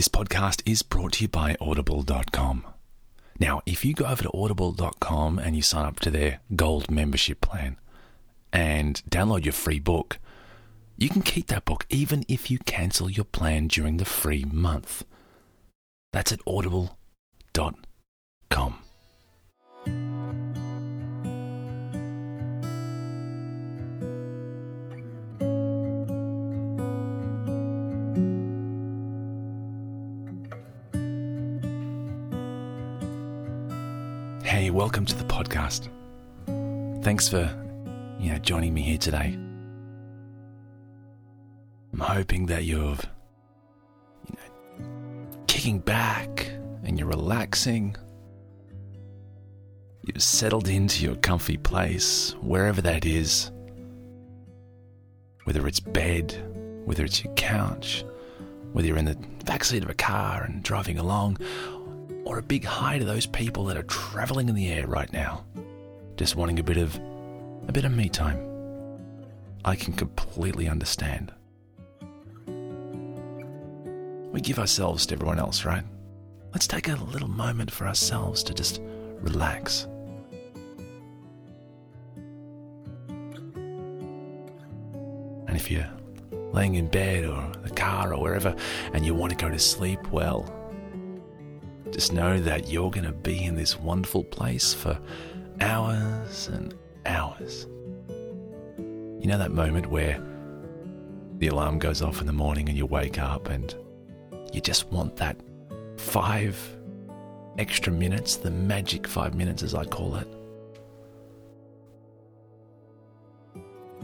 This podcast is brought to you by Audible.com. Now, if you go over to Audible.com and you sign up to their gold membership plan and download your free book, you can keep that book even if you cancel your plan during the free month. That's at Audible.com. welcome to the podcast. Thanks for, you know, joining me here today. I'm hoping that you're, you know, kicking back and you're relaxing. You've settled into your comfy place, wherever that is. Whether it's bed, whether it's your couch, whether you're in the backseat of a car and driving along, or a big hi to those people that are traveling in the air right now, just wanting a bit of a bit of me time. I can completely understand. We give ourselves to everyone else, right? Let's take a little moment for ourselves to just relax. And if you're laying in bed or the car or wherever and you want to go to sleep, well, just know that you're going to be in this wonderful place for hours and hours. You know that moment where the alarm goes off in the morning and you wake up and you just want that five extra minutes, the magic five minutes as I call it.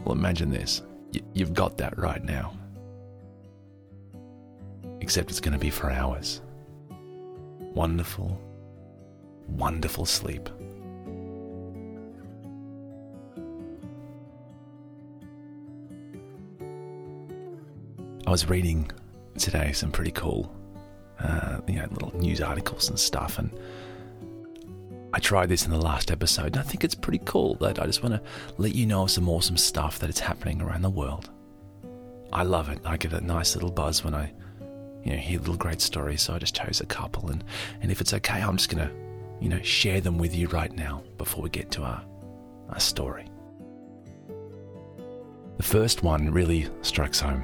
Well, imagine this. You've got that right now. Except it's going to be for hours wonderful, wonderful sleep. I was reading today some pretty cool, uh, you know, little news articles and stuff, and I tried this in the last episode, and I think it's pretty cool. That I just want to let you know some awesome stuff that is happening around the world. I love it. I get a nice little buzz when I you know, hear little great stories. So I just chose a couple, and and if it's okay, I'm just gonna, you know, share them with you right now before we get to our our story. The first one really strikes home.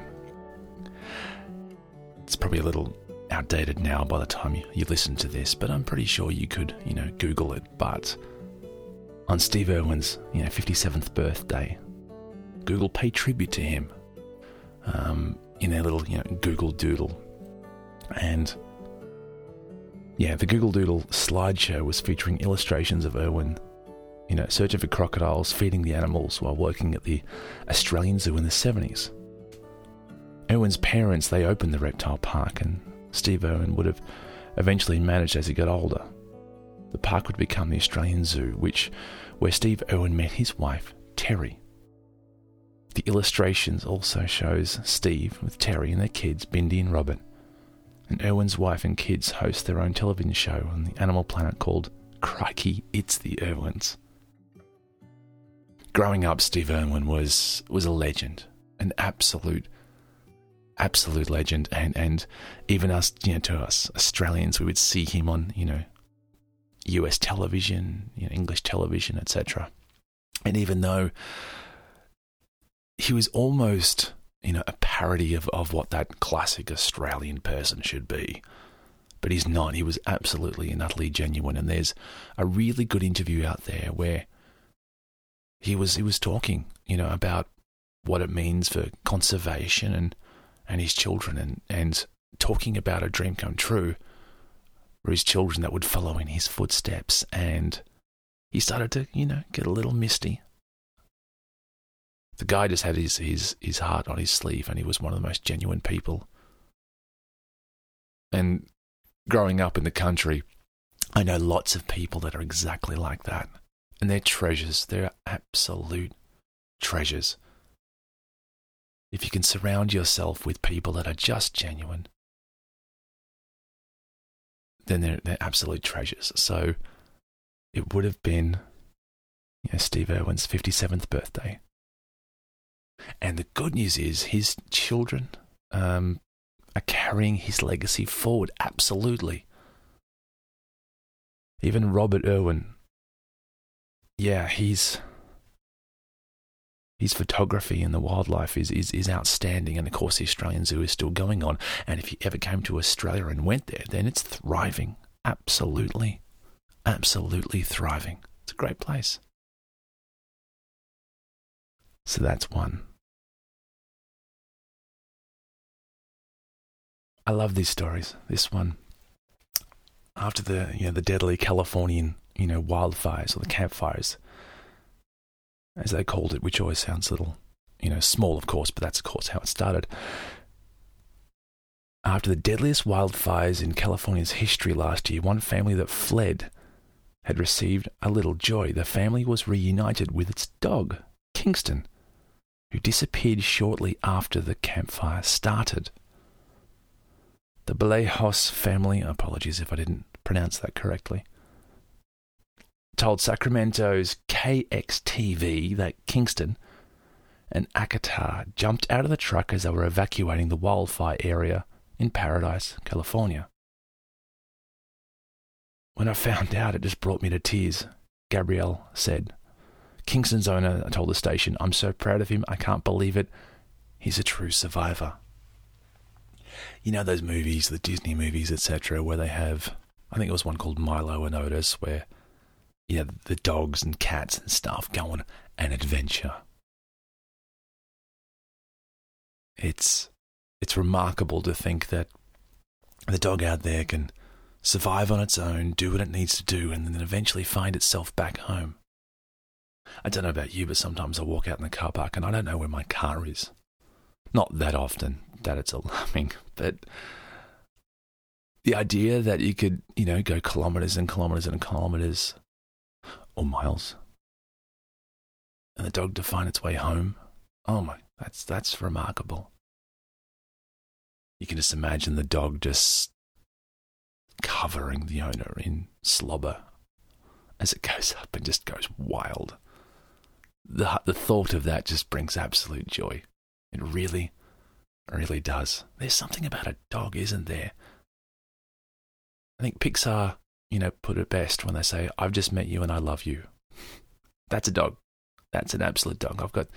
It's probably a little outdated now by the time you, you listen to this, but I'm pretty sure you could, you know, Google it. But on Steve Irwin's, you know, 57th birthday, Google paid tribute to him um, in their little, you know, Google Doodle and yeah, the Google Doodle slideshow was featuring illustrations of Irwin, you know, searching for crocodiles, feeding the animals while working at the Australian Zoo in the 70s. Irwin's parents, they opened the reptile park, and Steve Irwin would have eventually managed as he got older. The park would become the Australian Zoo, which where Steve Irwin met his wife, Terry. The illustrations also shows Steve with Terry and their kids, Bindi and Robert, and Irwin's wife and kids host their own television show on the Animal Planet called Crikey, It's the Irwins. Growing up, Steve Irwin was was a legend, an absolute, absolute legend, and and even us, you know, to us Australians, we would see him on, you know, U.S. television, you know, English television, etc. And even though he was almost you know, a parody of, of what that classic Australian person should be. But he's not. He was absolutely and utterly genuine. And there's a really good interview out there where he was he was talking, you know, about what it means for conservation and and his children and, and talking about a dream come true for his children that would follow in his footsteps and he started to, you know, get a little misty the guy just had his, his, his heart on his sleeve and he was one of the most genuine people. And growing up in the country, I know lots of people that are exactly like that. And they're treasures. They're absolute treasures. If you can surround yourself with people that are just genuine, then they're, they're absolute treasures. So it would have been you know, Steve Irwin's 57th birthday. And the good news is his children um, are carrying his legacy forward. Absolutely. Even Robert Irwin. Yeah, he's his photography and the wildlife is, is, is outstanding. And of course, the Australian Zoo is still going on. And if you ever came to Australia and went there, then it's thriving. Absolutely, absolutely thriving. It's a great place. So that's one. I love these stories. This one, after the you know the deadly Californian you know wildfires or the campfires, as they called it, which always sounds a little you know small, of course, but that's of course how it started. After the deadliest wildfires in California's history last year, one family that fled had received a little joy. The family was reunited with its dog, Kingston, who disappeared shortly after the campfire started. The Balejos family, apologies if I didn't pronounce that correctly, told Sacramento's KXTV that Kingston and Akatar jumped out of the truck as they were evacuating the wildfire area in Paradise, California. When I found out, it just brought me to tears, Gabrielle said. Kingston's owner told the station, I'm so proud of him, I can't believe it. He's a true survivor you know those movies, the Disney movies, etc., where they have I think it was one called Milo and Otis, where yeah, the dogs and cats and stuff go on an adventure. It's it's remarkable to think that the dog out there can survive on its own, do what it needs to do, and then eventually find itself back home. I don't know about you, but sometimes I walk out in the car park and I don't know where my car is. Not that often that it's alarming, but the idea that you could, you know, go kilometers and kilometers and kilometers or miles and the dog to find its way home. Oh my, that's that's remarkable. You can just imagine the dog just covering the owner in slobber as it goes up and just goes wild. The the thought of that just brings absolute joy. It really really does. There's something about a dog, isn't there? I think Pixar, you know, put it best when they say, I've just met you and I love you. That's a dog. That's an absolute dog. I've got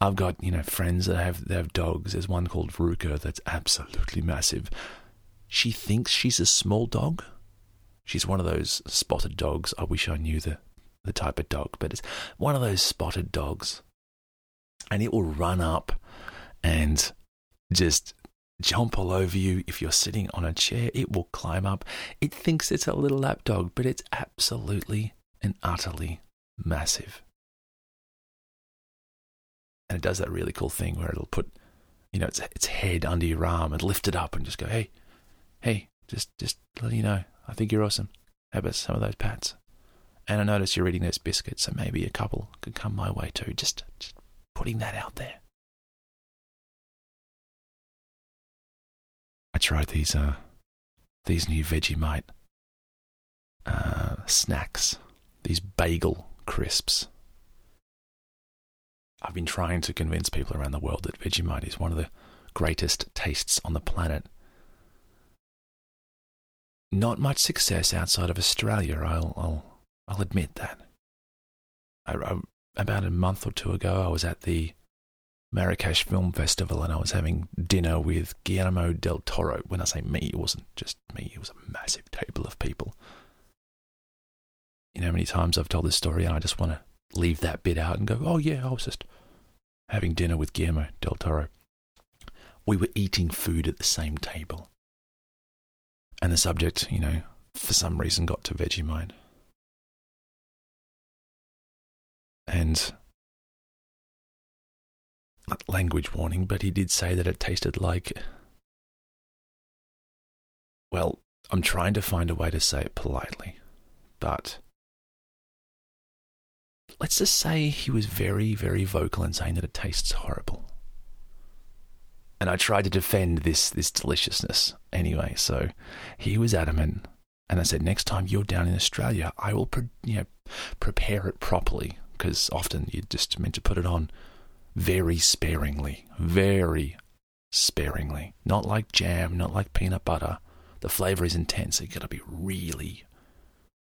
I've got, you know, friends that have that have dogs. There's one called Ruka that's absolutely massive. She thinks she's a small dog. She's one of those spotted dogs. I wish I knew the, the type of dog, but it's one of those spotted dogs. And it will run up and just jump all over you. If you're sitting on a chair, it will climb up. It thinks it's a little lapdog, but it's absolutely and utterly massive. And it does that really cool thing where it'll put, you know, its, its head under your arm and lift it up and just go, hey, hey, just, just let you know, I think you're awesome. How about some of those pats? And I notice you're eating those biscuits, so maybe a couple could come my way too. Just, just putting that out there. I tried these uh, these new Vegemite uh, snacks, these bagel crisps. I've been trying to convince people around the world that Vegemite is one of the greatest tastes on the planet. Not much success outside of Australia, I'll, I'll, I'll admit that. I, I, about a month or two ago, I was at the Marrakesh Film Festival and I was having dinner with Guillermo del Toro. When I say me, it wasn't just me, it was a massive table of people. You know how many times I've told this story and I just want to leave that bit out and go, oh yeah, I was just having dinner with Guillermo del Toro. We were eating food at the same table. And the subject, you know, for some reason got to Vegemite. And language warning, but he did say that it tasted like. Well, I'm trying to find a way to say it politely, but let's just say he was very, very vocal in saying that it tastes horrible. And I tried to defend this this deliciousness anyway, so he was adamant. And I said, next time you're down in Australia, I will, pre- you know, prepare it properly because often you're just meant to put it on very sparingly, very sparingly. Not like jam, not like peanut butter. The flavour is intense. So you got to be really,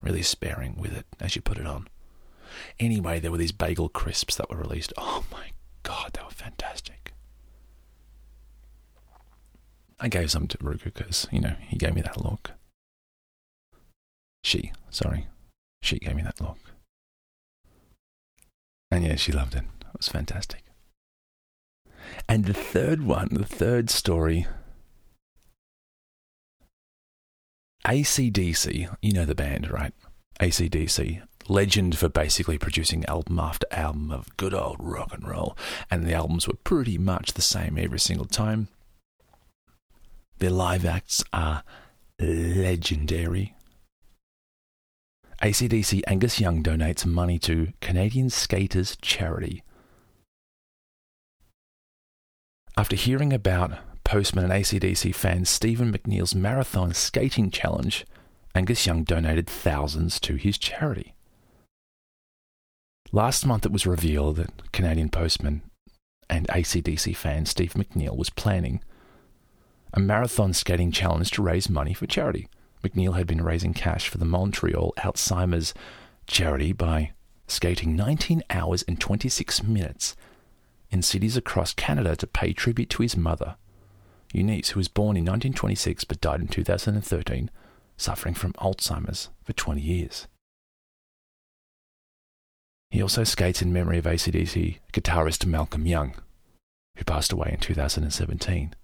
really sparing with it as you put it on. Anyway, there were these bagel crisps that were released. Oh my god, they were fantastic. I gave some to Ruka because, you know, he gave me that look. She, sorry. She gave me that look. And yeah, she loved it. It was fantastic. And the third one, the third story ACDC, you know the band, right? ACDC, legend for basically producing album after album of good old rock and roll. And the albums were pretty much the same every single time. Their live acts are legendary. ACDC Angus Young donates money to Canadian Skaters Charity. After hearing about Postman and ACDC fan Stephen McNeil's marathon skating challenge, Angus Young donated thousands to his charity. Last month it was revealed that Canadian Postman and ACDC fan Steve McNeil was planning a marathon skating challenge to raise money for charity. McNeil had been raising cash for the Montreal Alzheimer's charity by skating 19 hours and 26 minutes in cities across Canada to pay tribute to his mother, Eunice, who was born in 1926 but died in 2013, suffering from Alzheimer's for 20 years. He also skates in memory of ACDC guitarist Malcolm Young, who passed away in 2017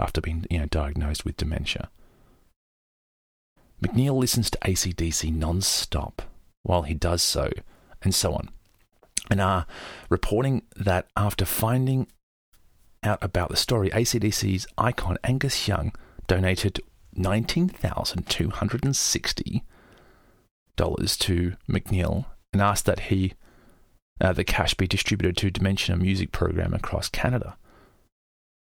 after being you know, diagnosed with dementia. McNeil listens to ACDC non stop while he does so, and so on. And are reporting that after finding out about the story, ACDC's icon Angus Young donated $19,260 to McNeil and asked that he uh, the cash be distributed to Dementia Music Program across Canada.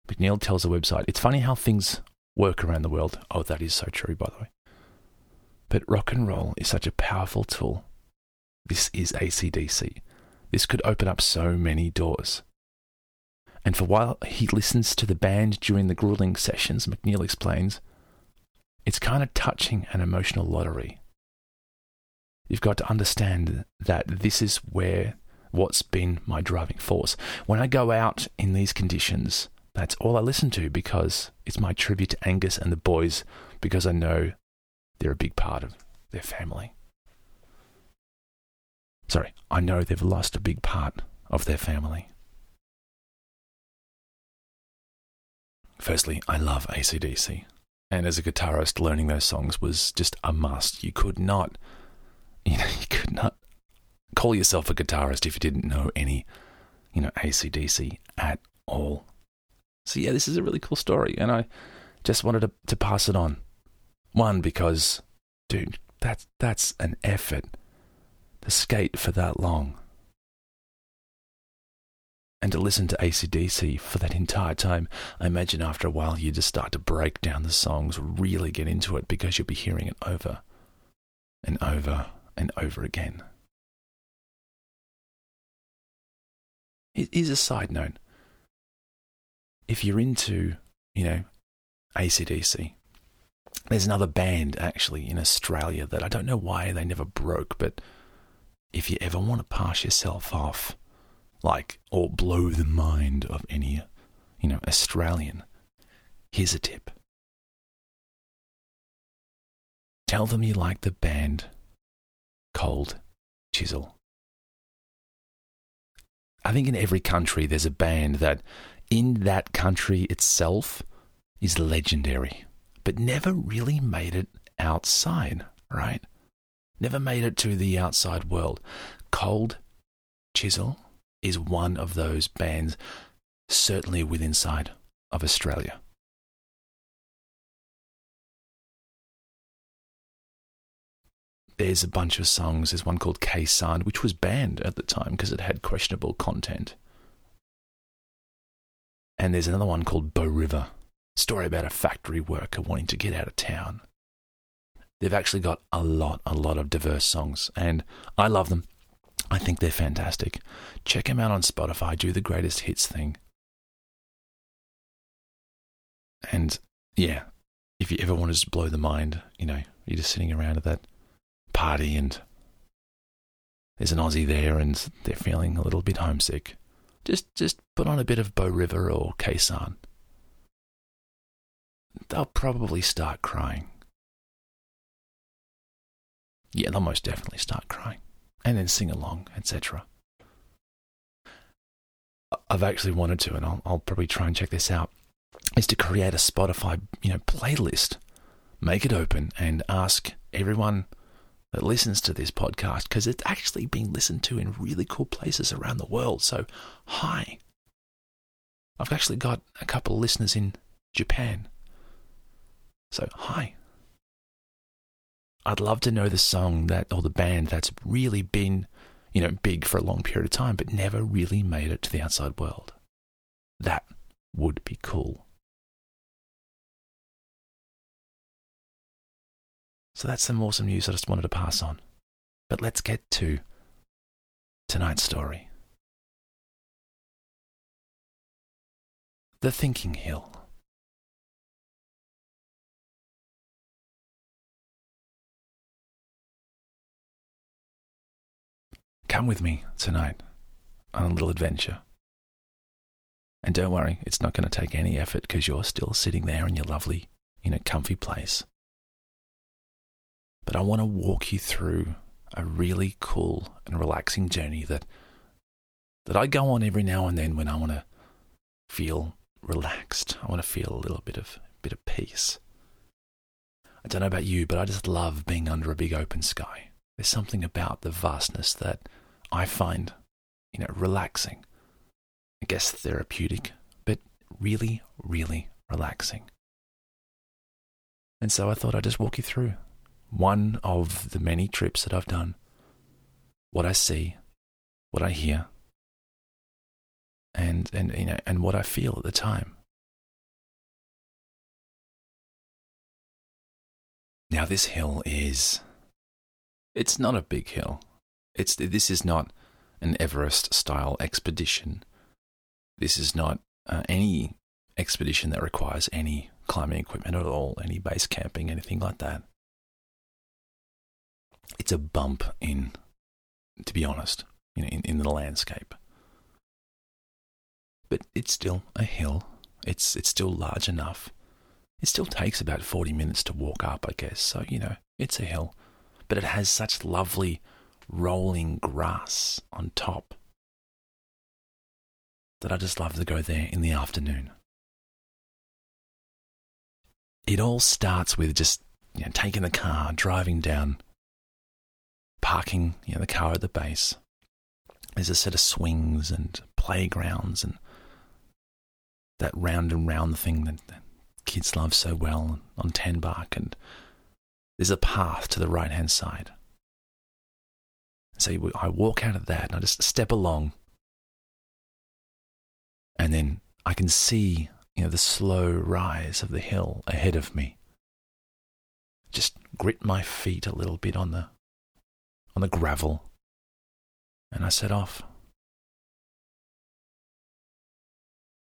McNeil tells the website, It's funny how things work around the world. Oh, that is so true, by the way. But rock and roll is such a powerful tool. This is ACDC. This could open up so many doors. And for while he listens to the band during the grueling sessions, McNeil explains, it's kind of touching an emotional lottery. You've got to understand that this is where what's been my driving force. When I go out in these conditions, that's all I listen to because it's my tribute to Angus and the boys because I know they're a big part of their family. Sorry, I know they've lost a big part of their family. Firstly, I love ACDC. And as a guitarist, learning those songs was just a must. You could not, you know, you could not call yourself a guitarist if you didn't know any, you know, ACDC at all. So yeah, this is a really cool story, and I just wanted to, to pass it on. One, because, dude, that's that's an effort to skate for that long and to listen to ACDC for that entire time, I imagine after a while you just start to break down the songs, really get into it because you'll be hearing it over and over and over again. It is a side note. If you're into, you know, ACDC, there's another band actually in Australia that I don't know why they never broke, but if you ever want to pass yourself off like, or blow the mind of any, you know, Australian, here's a tip. Tell them you like the band Cold Chisel. I think in every country there's a band that, in that country itself, is legendary, but never really made it outside, right? Never made it to the outside world. Cold Chisel is one of those bands, certainly within sight of Australia. There's a bunch of songs. There's one called Khe Sanh, which was banned at the time because it had questionable content. And there's another one called Bow River, story about a factory worker wanting to get out of town. They've actually got a lot, a lot of diverse songs, and I love them. I think they're fantastic. Check them out on Spotify. Do the greatest hits thing. And yeah, if you ever want to just blow the mind, you know, you're just sitting around at that party and there's an Aussie there and they're feeling a little bit homesick. Just just put on a bit of Bow River or Khe Sanh. They'll probably start crying. Yeah, they'll most definitely start crying. And then sing along, etc. I've actually wanted to, and I'll, I'll probably try and check this out, is to create a Spotify, you know, playlist. Make it open and ask everyone that listens to this podcast because it's actually being listened to in really cool places around the world. So, hi. I've actually got a couple of listeners in Japan. So, hi. I'd love to know the song that or the band that's really been, you know, big for a long period of time but never really made it to the outside world. That would be cool. So that's some awesome news I just wanted to pass on. But let's get to tonight's story The Thinking Hill. Come with me tonight on a little adventure. And don't worry, it's not going to take any effort because you're still sitting there in your lovely, you know, comfy place but I want to walk you through a really cool and relaxing journey that that I go on every now and then when I want to feel relaxed. I want to feel a little bit of bit of peace. I don't know about you, but I just love being under a big open sky. There's something about the vastness that I find, you know, relaxing. I guess therapeutic, but really, really relaxing. And so I thought I'd just walk you through one of the many trips that I've done, what I see, what I hear, and and you know and what I feel at the time. Now this hill is it's not a big hill. It's this is not an Everest style expedition. This is not uh, any expedition that requires any climbing equipment at all, any base camping, anything like that it's a bump in, to be honest, you know, in, in the landscape. But it's still a hill. It's it's still large enough. It still takes about forty minutes to walk up, I guess. So you know, it's a hill, but it has such lovely rolling grass on top that I just love to go there in the afternoon. It all starts with just you know, taking the car, driving down parking you know, the car at the base. There's a set of swings and playgrounds and that round and round thing that, that kids love so well on Tanbark. And there's a path to the right hand side. So I walk out of that and I just step along. And then I can see, you know, the slow rise of the hill ahead of me. Just grit my feet a little bit on the on the gravel, and I set off.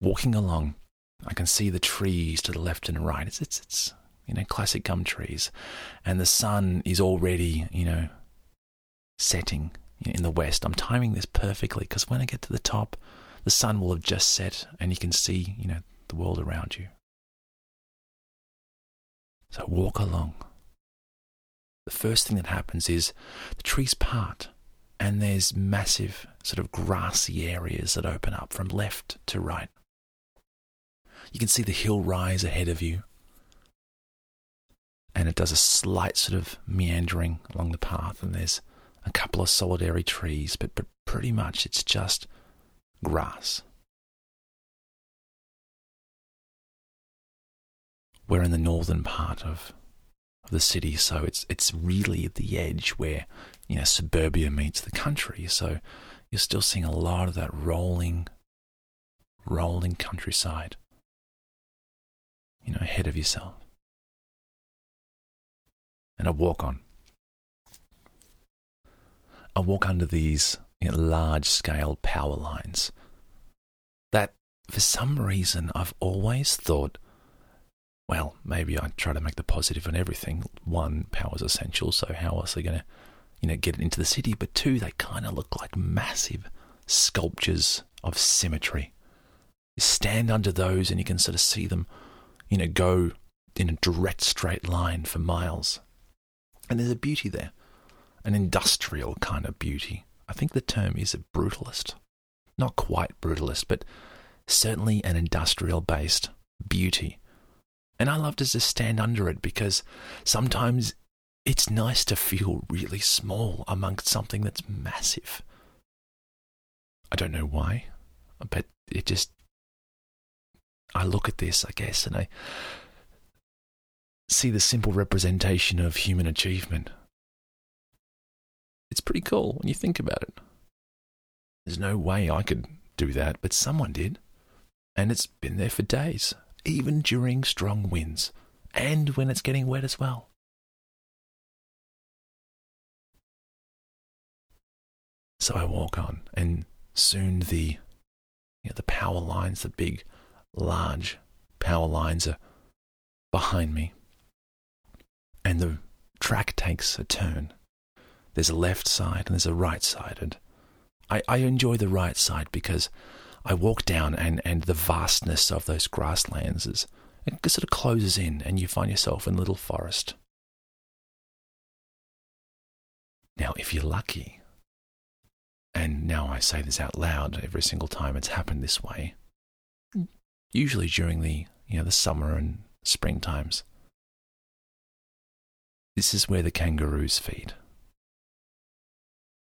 Walking along, I can see the trees to the left and right. It's, it's, it's you know, classic gum trees. And the sun is already, you know, setting in the west. I'm timing this perfectly because when I get to the top, the sun will have just set and you can see, you know, the world around you. So walk along the first thing that happens is the trees part and there's massive sort of grassy areas that open up from left to right. You can see the hill rise ahead of you, and it does a slight sort of meandering along the path, and there's a couple of solitary trees, but, but pretty much it's just grass. We're in the northern part of of the city. So it's it's really at the edge where you know suburbia meets the country. So you're still seeing a lot of that rolling, rolling countryside. You know, ahead of yourself. And I walk on. I walk under these you know, large scale power lines that, for some reason, I've always thought well, maybe I try to make the positive in everything. One, power is essential, so how else are they going to, you know, get it into the city? But two, they kind of look like massive sculptures of symmetry. You stand under those and you can sort of see them, you know, go in a direct straight line for miles. And there's a beauty there, an industrial kind of beauty. I think the term is a brutalist. Not quite brutalist, but certainly an industrial based beauty and I love to just stand under it because sometimes it's nice to feel really small amongst something that's massive. I don't know why, but it just. I look at this, I guess, and I see the simple representation of human achievement. It's pretty cool when you think about it. There's no way I could do that, but someone did. And it's been there for days even during strong winds and when it's getting wet as well. So I walk on, and soon the you know, the power lines, the big, large power lines, are behind me, and the track takes a turn. There's a left side and there's a right side, and I, I enjoy the right side because I walk down and, and the vastness of those grasslands is it sort of closes in and you find yourself in a little forest. Now, if you're lucky, and now I say this out loud every single time it's happened this way, usually during the you know the summer and spring times, this is where the kangaroos feed.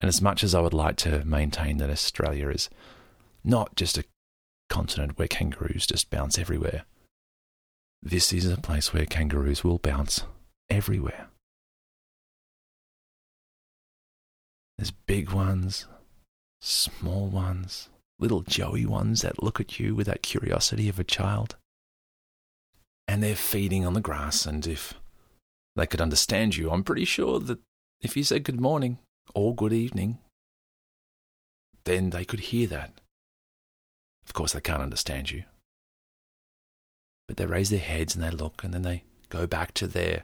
And as much as I would like to maintain that Australia is not just a continent where kangaroos just bounce everywhere. This is a place where kangaroos will bounce everywhere. There's big ones, small ones, little Joey ones that look at you with that curiosity of a child. And they're feeding on the grass, and if they could understand you, I'm pretty sure that if you said good morning or good evening, then they could hear that of course, they can't understand you. But they raise their heads and they look and then they go back to their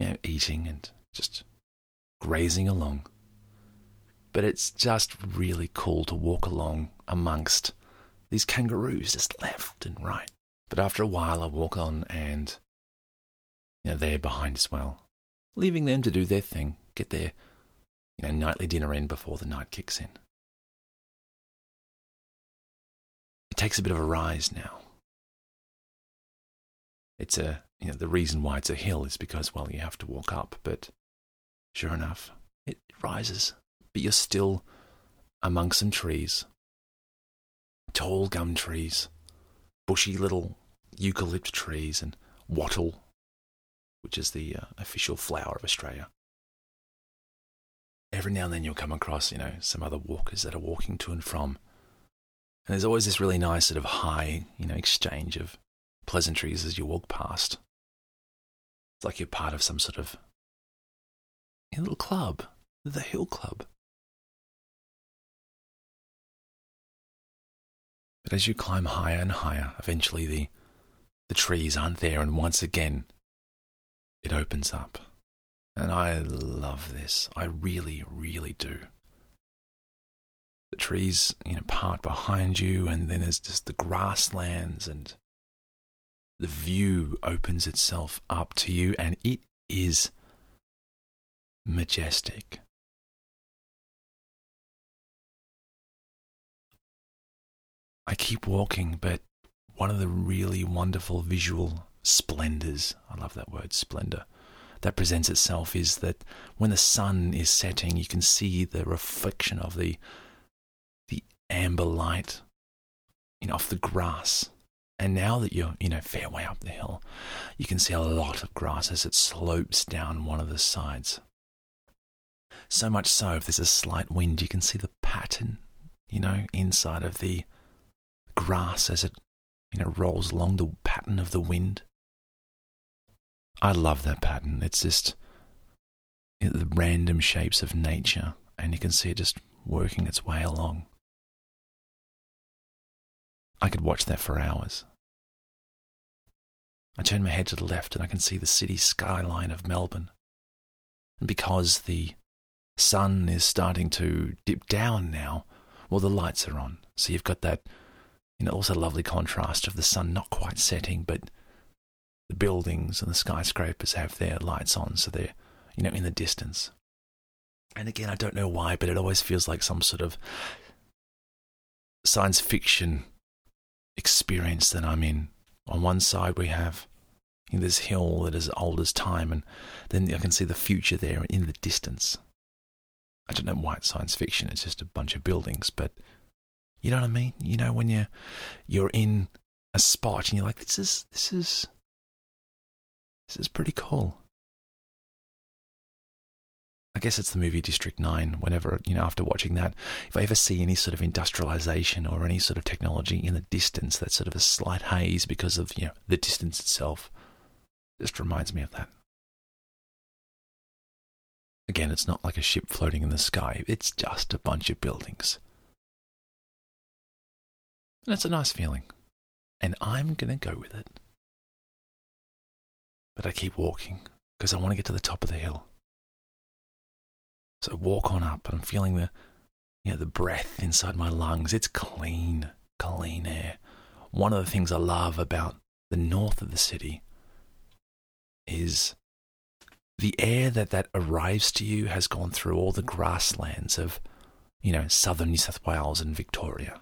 you know, eating and just grazing along. But it's just really cool to walk along amongst these kangaroos just left and right. But after a while, I walk on and you know, they're behind as well, leaving them to do their thing, get their you know, nightly dinner in before the night kicks in. it takes a bit of a rise now. It's a, you know, the reason why it's a hill is because, well, you have to walk up, but sure enough, it rises. But you're still among some trees, tall gum trees, bushy little eucalypt trees, and wattle, which is the uh, official flower of Australia. Every now and then you'll come across, you know, some other walkers that are walking to and from and there's always this really nice sort of high, you know, exchange of pleasantries as you walk past. It's like you're part of some sort of little club, the Hill Club. But as you climb higher and higher, eventually the, the trees aren't there, and once again, it opens up. And I love this. I really, really do the trees, you know, part behind you, and then there's just the grasslands, and the view opens itself up to you, and it is majestic. I keep walking, but one of the really wonderful visual splendors, I love that word, splendor, that presents itself is that when the sun is setting, you can see the reflection of the the amber light you know, off the grass. And now that you're, you know, fair way up the hill, you can see a lot of grass as it slopes down one of the sides. So much so, if there's a slight wind, you can see the pattern, you know, inside of the grass as it, you know, rolls along the pattern of the wind. I love that pattern. It's just the random shapes of nature, and you can see it just working its way along. I could watch that for hours. I turn my head to the left and I can see the city skyline of Melbourne. And because the sun is starting to dip down now, well, the lights are on. So you've got that, you know, also lovely contrast of the sun not quite setting, but the buildings and the skyscrapers have their lights on, so they're, you know, in the distance. And again, I don't know why, but it always feels like some sort of science fiction experience that I'm in. On one side, we have this hill that is old as time, and then I can see the future there in the distance. I don't know why it's science fiction; it's just a bunch of buildings, but you know what I mean. You know when you're, you're in a spot and you're like, this is this is this is pretty cool. I guess it's the movie District 9. Whenever, you know, after watching that, if I ever see any sort of industrialization or any sort of technology in the distance, that's sort of a slight haze because of, you know, the distance itself, just reminds me of that. Again, it's not like a ship floating in the sky, it's just a bunch of buildings. And it's a nice feeling. And I'm going to go with it. But I keep walking because I want to get to the top of the hill. So I walk on up and I'm feeling the, you know, the breath inside my lungs. It's clean, clean air. One of the things I love about the north of the city is the air that that arrives to you has gone through all the grasslands of, you know, southern New South Wales and Victoria.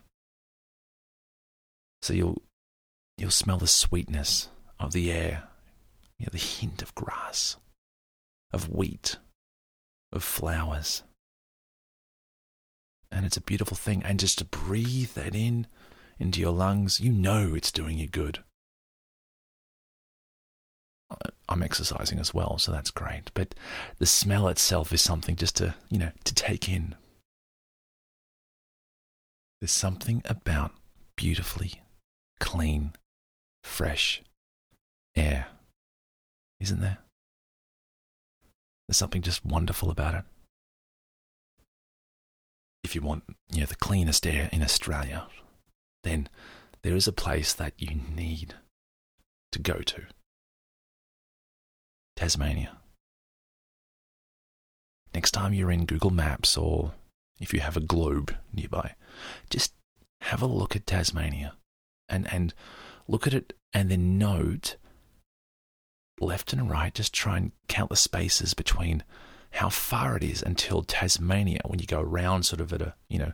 So you'll you'll smell the sweetness of the air, you know, the hint of grass, of wheat, of flowers. And it's a beautiful thing. And just to breathe that in into your lungs, you know it's doing you good. I'm exercising as well, so that's great. But the smell itself is something just to, you know, to take in. There's something about beautifully clean, fresh air, isn't there? There's something just wonderful about it. If you want, you know, the cleanest air in Australia, then there is a place that you need to go to. Tasmania. Next time you're in Google Maps or if you have a globe nearby, just have a look at Tasmania and, and look at it and then note left and right, just try and count the spaces between how far it is until Tasmania when you go around sort of at a, you know,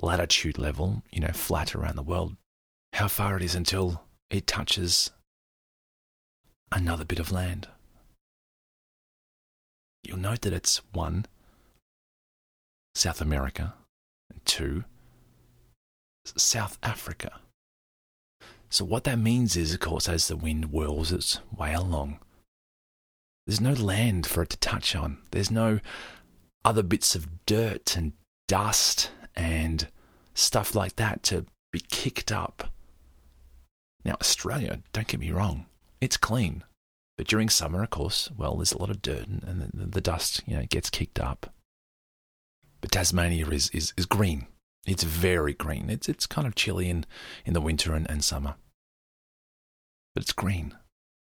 latitude level, you know, flat around the world, how far it is until it touches another bit of land. You'll note that it's one, South America, and two, South Africa. So, what that means is, of course, as the wind whirls its way along, there's no land for it to touch on. There's no other bits of dirt and dust and stuff like that to be kicked up. Now, Australia, don't get me wrong, it's clean. But during summer, of course, well, there's a lot of dirt and, and the, the, dust, you know, gets kicked up. But Tasmania is, is, is green. It's very green. It's, it's kind of chilly in, in the winter and, and summer but it's green,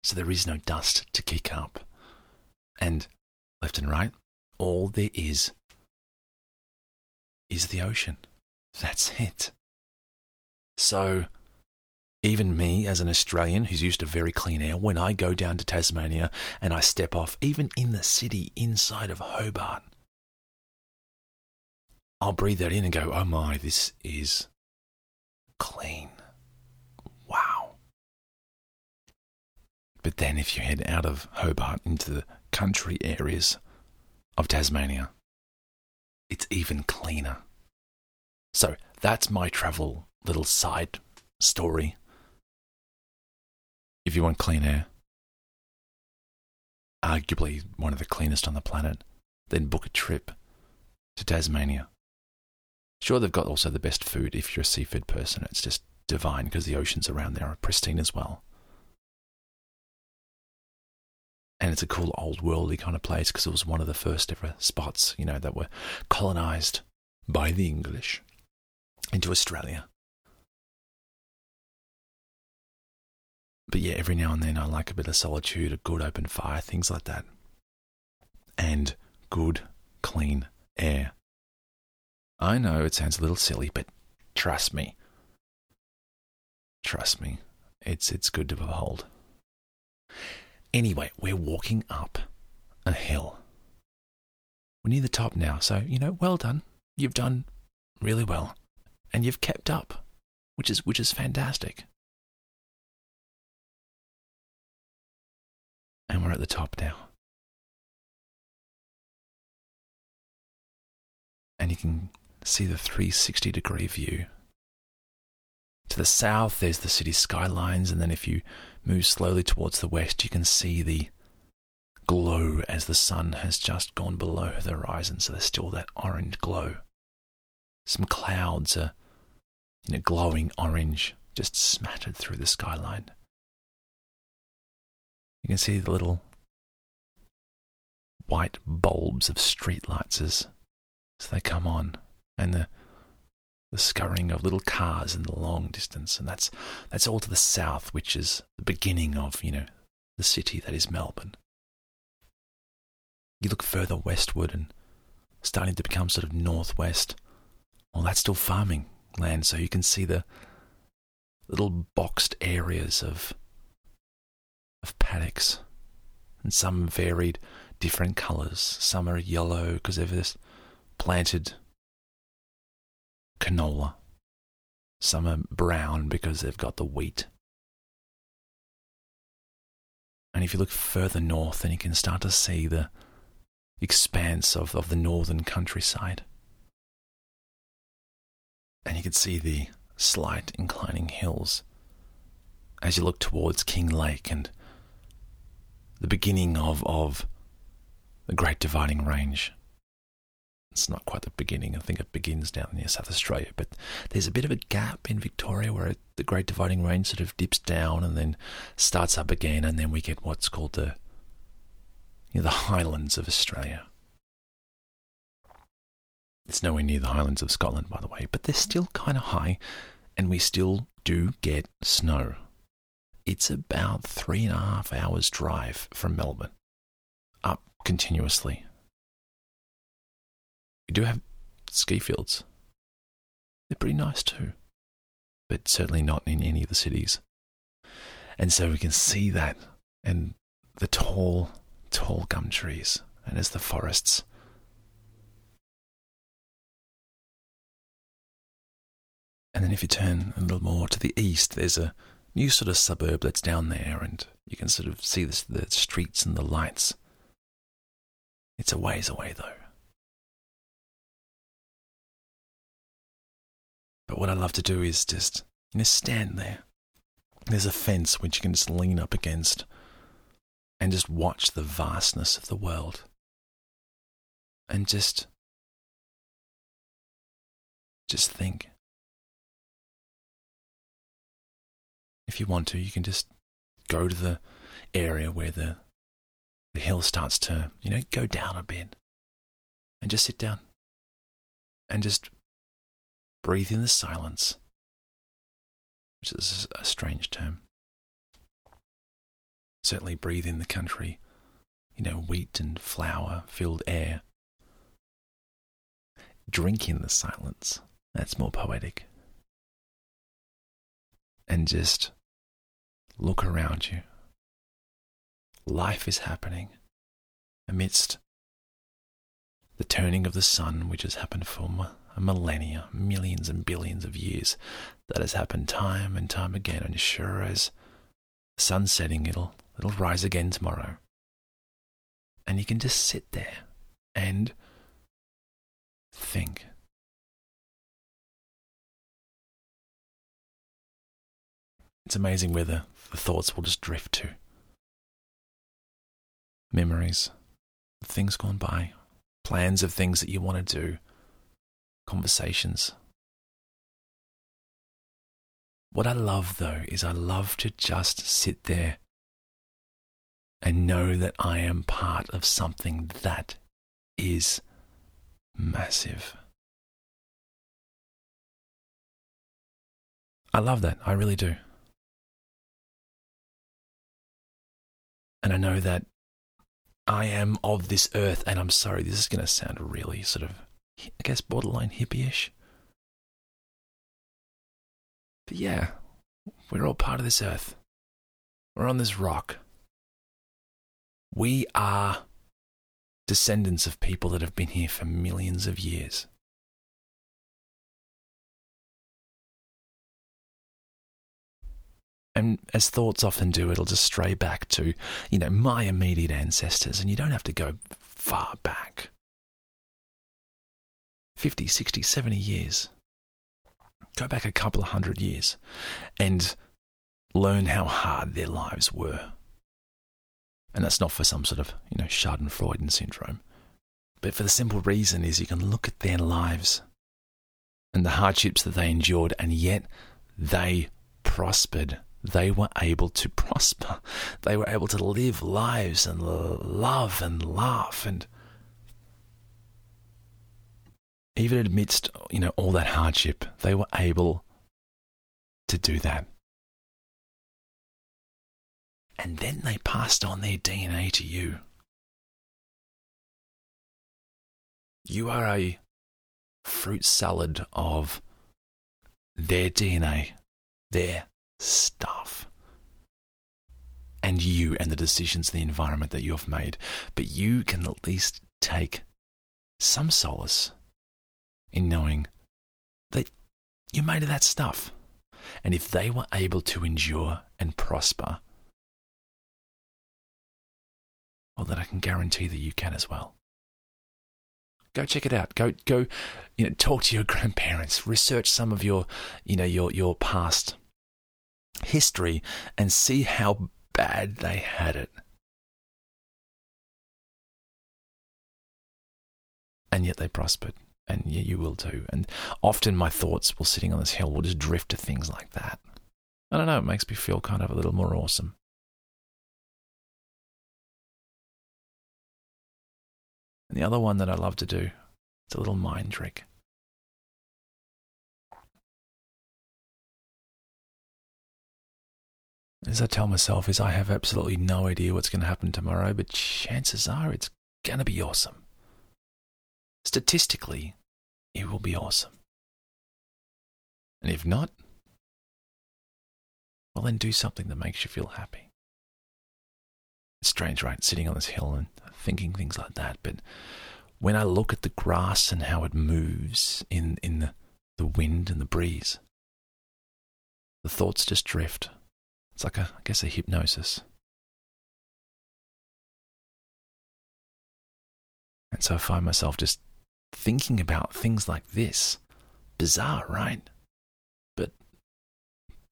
so there is no dust to kick up. And left and right, all there is is the ocean. That's it. So, even me, as an Australian who's used to very clean air, when I go down to Tasmania and I step off, even in the city inside of Hobart, I'll breathe that in and go, oh my, this is clean. But then, if you head out of Hobart into the country areas of Tasmania, it's even cleaner. So that's my travel little side story. If you want clean air, arguably one of the cleanest on the planet, then book a trip to Tasmania. Sure, they've got also the best food if you're a seafood person. It's just divine because the oceans around there are pristine as well. And it's a cool old worldy kind of place because it was one of the first ever spots, you know, that were colonized by the English into Australia. but yeah, every now and then I like a bit of solitude, a good open fire, things like that. And good, clean air. I know it sounds a little silly, but trust me. Trust me. It's it's good to behold. Anyway, we're walking up a hill. We're near the top now, so you know, well done. You've done really well. And you've kept up, which is which is fantastic. And we're at the top now. And you can see the 360 degree view. To the south, there's the city skylines, and then if you move slowly towards the west, you can see the glow as the sun has just gone below the horizon, so there's still that orange glow. Some clouds are, you know, glowing orange, just smattered through the skyline. You can see the little white bulbs of streetlights as, as they come on, and the the scurrying of little cars in the long distance, and that's that's all to the south, which is the beginning of you know the city that is Melbourne. You look further westward and starting to become sort of northwest. Well, that's still farming land, so you can see the little boxed areas of of paddocks, and some varied different colours. Some are yellow because they've this planted canola. Some are brown because they've got the wheat. And if you look further north, then you can start to see the expanse of, of the northern countryside. And you can see the slight inclining hills as you look towards Kinglake and the beginning of, of the Great Dividing Range it's not quite the beginning. I think it begins down near South Australia, but there's a bit of a gap in Victoria where the Great Dividing Range sort of dips down and then starts up again, and then we get what's called the you know, the Highlands of Australia. It's nowhere near the Highlands of Scotland, by the way, but they're still kind of high, and we still do get snow. It's about three and a half hours' drive from Melbourne, up continuously we do have ski fields. They're pretty nice too, but certainly not in any of the cities. And so we can see that and the tall, tall gum trees, and as the forests. And then if you turn a little more to the east, there's a new sort of suburb that's down there, and you can sort of see the streets and the lights. It's a ways away though. But what I love to do is just, you know, stand there. There's a fence which you can just lean up against and just watch the vastness of the world. And just, just think. If you want to, you can just go to the area where the the hill starts to, you know, go down a bit and just sit down and just breathe in the silence, which is a strange term. Certainly breathe in the country, you know, wheat and flour filled air. Drink in the silence, that's more poetic. And just look around you. Life is happening amidst the turning of the sun, which has happened for a millennia, millions and billions of years. That has happened time and time again, and sure as the sun's setting, it'll it'll rise again tomorrow. And you can just sit there and think. It's amazing where the, the thoughts will just drift to. Memories, things gone by, plans of things that you want to do, conversations. What I love though is I love to just sit there and know that I am part of something that is massive. I love that. I really do. And I know that I am of this earth, and I'm sorry, this is going to sound really sort of, I guess, borderline hippie-ish. But yeah, we're all part of this earth. We're on this rock. We are descendants of people that have been here for millions of years. And as thoughts often do, it'll just stray back to, you know, my immediate ancestors, and you don't have to go far back 50, 60, 70 years. Go back a couple of hundred years and learn how hard their lives were. And that's not for some sort of, you know, Schadenfreude syndrome. But for the simple reason is you can look at their lives and the hardships that they endured, and yet they prospered they were able to prosper. They were able to live lives and love and laugh and even amidst you know all that hardship, they were able to do that. And then they passed on their DNA to you. You are a fruit salad of their DNA, their stuff. And you and the decisions, the environment that you have made. But you can at least take some solace in knowing that you're made of that stuff. And if they were able to endure and prosper, well, then I can guarantee that you can as well. Go check it out. Go, go, you know, talk to your grandparents. Research some of your, you know, your your past history and see how bad they had it. And yet they prospered, and yet you will too. And often my thoughts, while sitting on this hill, will just drift to things like that. I don't know, it makes me feel kind of a little more awesome. And the other one that I love to do, it's a little mind trick. as I tell myself, is I have absolutely no idea what's going to happen tomorrow, but chances are it's going to be awesome. Statistically, it will be awesome. And if not, well, then do something that makes you feel happy. It's strange, right? Sitting on this hill and thinking things like that. But when I look at the grass and how it moves in, in the, the wind and the breeze, the thoughts just drift it's like a, I guess, a hypnosis. And so I find myself just thinking about things like this. Bizarre, right? But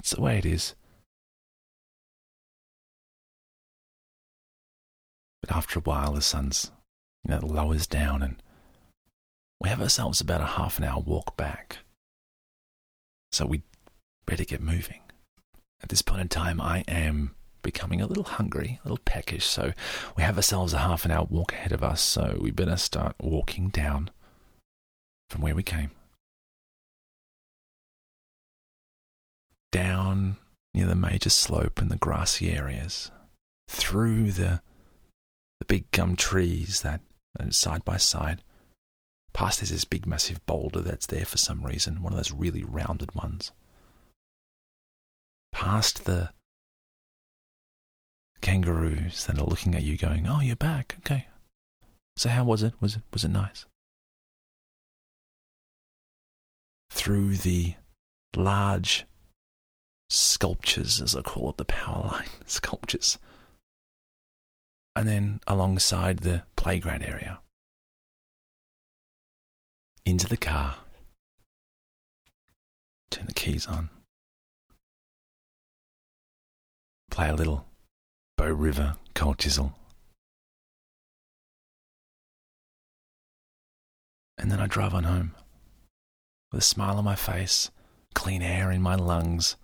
it's the way it is. But after a while, the sun's, you know, lowers down and we have ourselves about a half an hour walk back. So we better get moving at this point in time, I am becoming a little hungry, a little peckish. So we have ourselves a half an hour walk ahead of us. So we better start walking down from where we came. Down near the major slope and the grassy areas, through the the big gum trees that are side by side. Past there's this big massive boulder that's there for some reason, one of those really rounded ones past the kangaroos that are looking at you going, "Oh, you're back. Okay. So how was it? Was it was it nice?" Through the large sculptures, as I call it, the power line sculptures. And then alongside the playground area. Into the car. Turn the keys on. play a little Bow River Cold Chisel. And then I drive on home with a smile on my face, clean air in my lungs,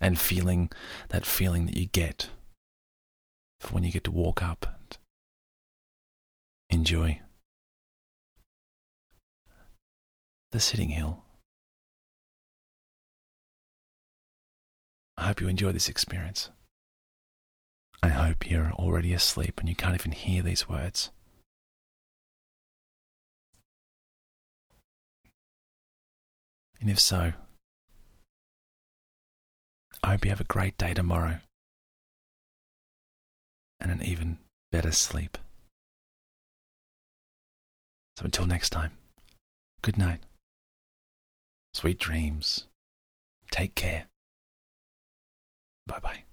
and feeling that feeling that you get for when you get to walk up and enjoy the sitting hill. I hope you enjoy this experience. I hope you're already asleep and you can't even hear these words. And if so, I hope you have a great day tomorrow and an even better sleep. So until next time, good night. Sweet dreams. Take care. Bye bye.